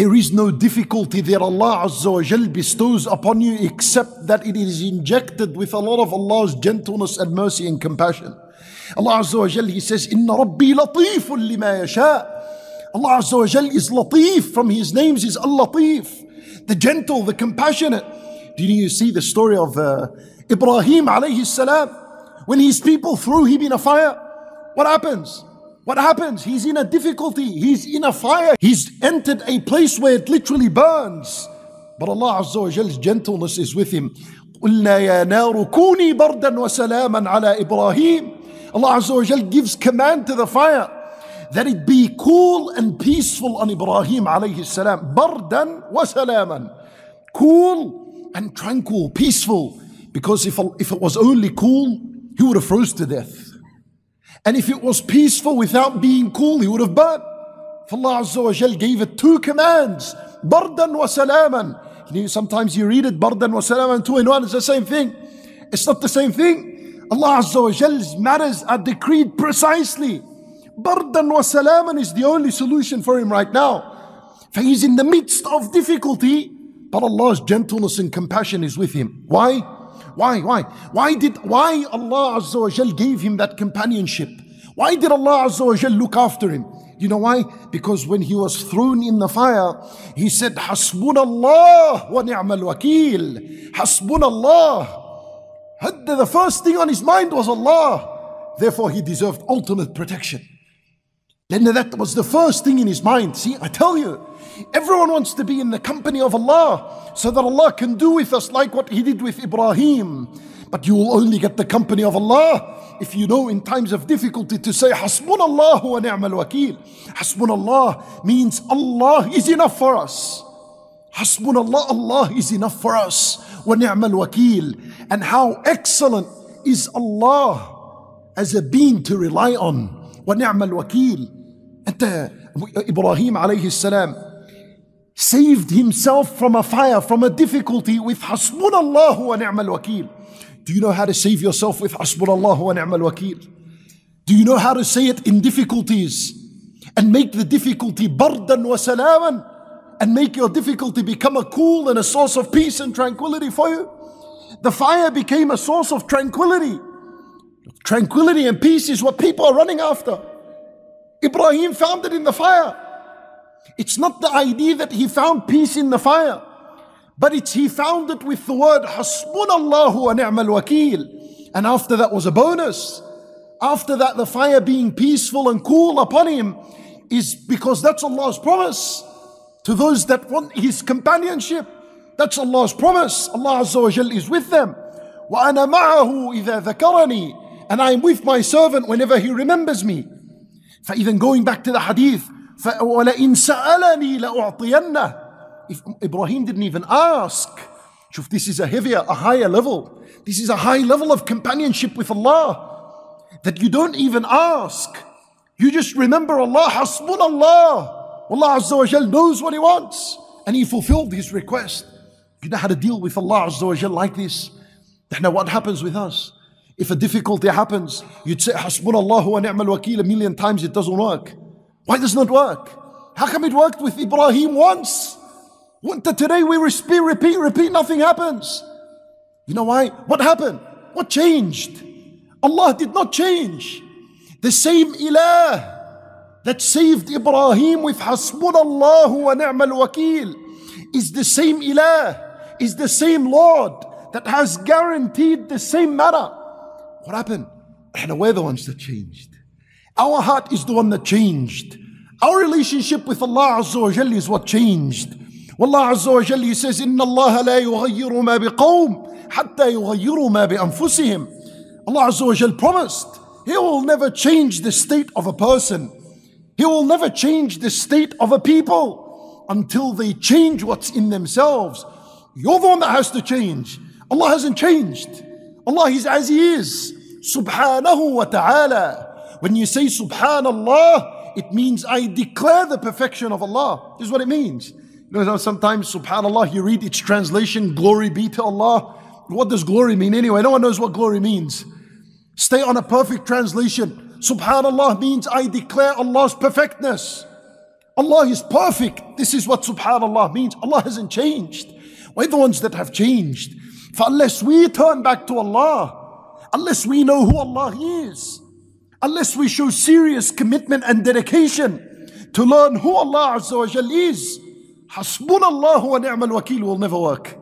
There is no difficulty that Allah Azza wa Jal bestows upon you except that it is injected with a lot of Allah's gentleness and mercy and compassion. Allah Azza wa Jal, He says, Inna Rabbi latifun lima yasha. Allah Azza wa Jal is latif. From His names is Al-Latif. The gentle, the compassionate. Did you see the story of uh, Ibrahim alayhi salam? When his people threw him in a fire, what happens? What happens? He's in a difficulty. He's in a fire. He's entered a place where it literally burns. But Allah Azza wa Jall's gentleness is with him. قلنا يا نار كوني بردا وسلاما على إبراهيم Allah Azza wa Jal gives command to the fire that it be cool and peaceful on Ibrahim alayhi salam. Bardan wa salaman. Cool and tranquil, peaceful. Because if, if it was only cool, he would have froze to death. And if it was peaceful without being cool, he would have burned. For Allah Azza wa Jal gave it two commands. Bardan wa salaman. You know, sometimes you read it, bardan wa salaman, two in one, it's the same thing. It's not the same thing. Allah Azza wa Jal's matters are decreed precisely. Bardan wa salaman is the only solution for him right now. For he's in the midst of difficulty, but Allah's gentleness and compassion is with him. Why? Why? Why? Why did why Allah Azza wa Jal gave him that companionship? Why did Allah Azza wa Jal look after him? You know why? Because when he was thrown in the fire, he said, Hasbunallah wa ni'mal wakil. Hasbunallah. The first thing on his mind was Allah. Therefore, he deserved ultimate protection. Then that was the first thing in his mind. See, I tell you, everyone wants to be in the company of Allah so that Allah can do with us like what He did with Ibrahim. But you will only get the company of Allah if you know in times of difficulty to say Hasbunallah wa ni'mal wakil. Hasbunallah means Allah is enough for us. Hasbunallah, Allah is enough for us. Wa ni'mal wakil. And how excellent is Allah as a being to rely on. Wa ni'mal wakil. أنت إبراهيم عليه السلام saved himself from a fire, from a difficulty with Hasbunallah wa ni'mal wakil. Do you know how to save yourself with Hasbunallah wa ni'mal wakil? Do you know how to say it in difficulties and make the difficulty bardan wa salaman and make your difficulty become a cool and a source of peace and tranquility for you? The fire became a source of tranquility. Tranquility and peace is what people are running after. Ibrahim found it in the fire. It's not the idea that he found peace in the fire, but it's he found it with the word Hasbunallahu wa ni'mal wakil. And after that was a bonus. After that, the fire being peaceful and cool upon him is because that's Allah's promise to those that want His companionship. That's Allah's promise. Allah Azza wa Jal is with them. وَأَنَا مَعَهُ إِذَا ذَكَرَنِي And I am with my servant whenever he remembers me. فإذا going back to the hadith وَلَئِن سَأَلَنِي لَأُعْطِيَنَّهُ If Ibrahim didn't even ask, شوف, this is a heavier, a higher level. This is a high level of companionship with Allah. That you don't even ask. You just remember Allah, Hasbun Allah. Allah Azza wa Jal knows what He wants. And He fulfilled His request. You know how to deal with Allah Azza wa Jal like this. Now what happens with us? If a difficulty happens, you'd say Hasbunallah wa ni'mal wakil a million times, it doesn't work. Why does it not work? How come it worked with Ibrahim once? Today we repeat, repeat, repeat, nothing happens. You know why? What happened? What changed? Allah did not change. The same ilah that saved Ibrahim with Hasbunallah wa ni'mal wakil is the same ilah, is the same Lord that has guaranteed the same matter. What happened? And we're the ones that changed. Our heart is the one that changed. Our relationship with Allah Azza wa Jalla is what changed. والله عز وجل he says إن الله لا يغير ما بقوم حتى يغيروا ما بأنفسهم Allah Azza wa Jal promised He will never change the state of a person He will never change the state of a people until they change what's in themselves You're the one that has to change Allah hasn't changed Allah is is Subhanahu wa ta'ala When you say Subhanallah it means I declare the perfection of Allah this is what it means you know, sometimes, subhanAllah, you read its translation, glory be to Allah. What does glory mean anyway? No one knows what glory means. Stay on a perfect translation. Subhanallah means I declare Allah's perfectness. Allah is perfect. This is what subhanallah means. Allah hasn't changed. We're the ones that have changed. For unless we turn back to Allah, unless we know who Allah is, unless we show serious commitment and dedication to learn who Allah Azza wa Jal is, Hasbunallahu wa ni'mal wakil will never work.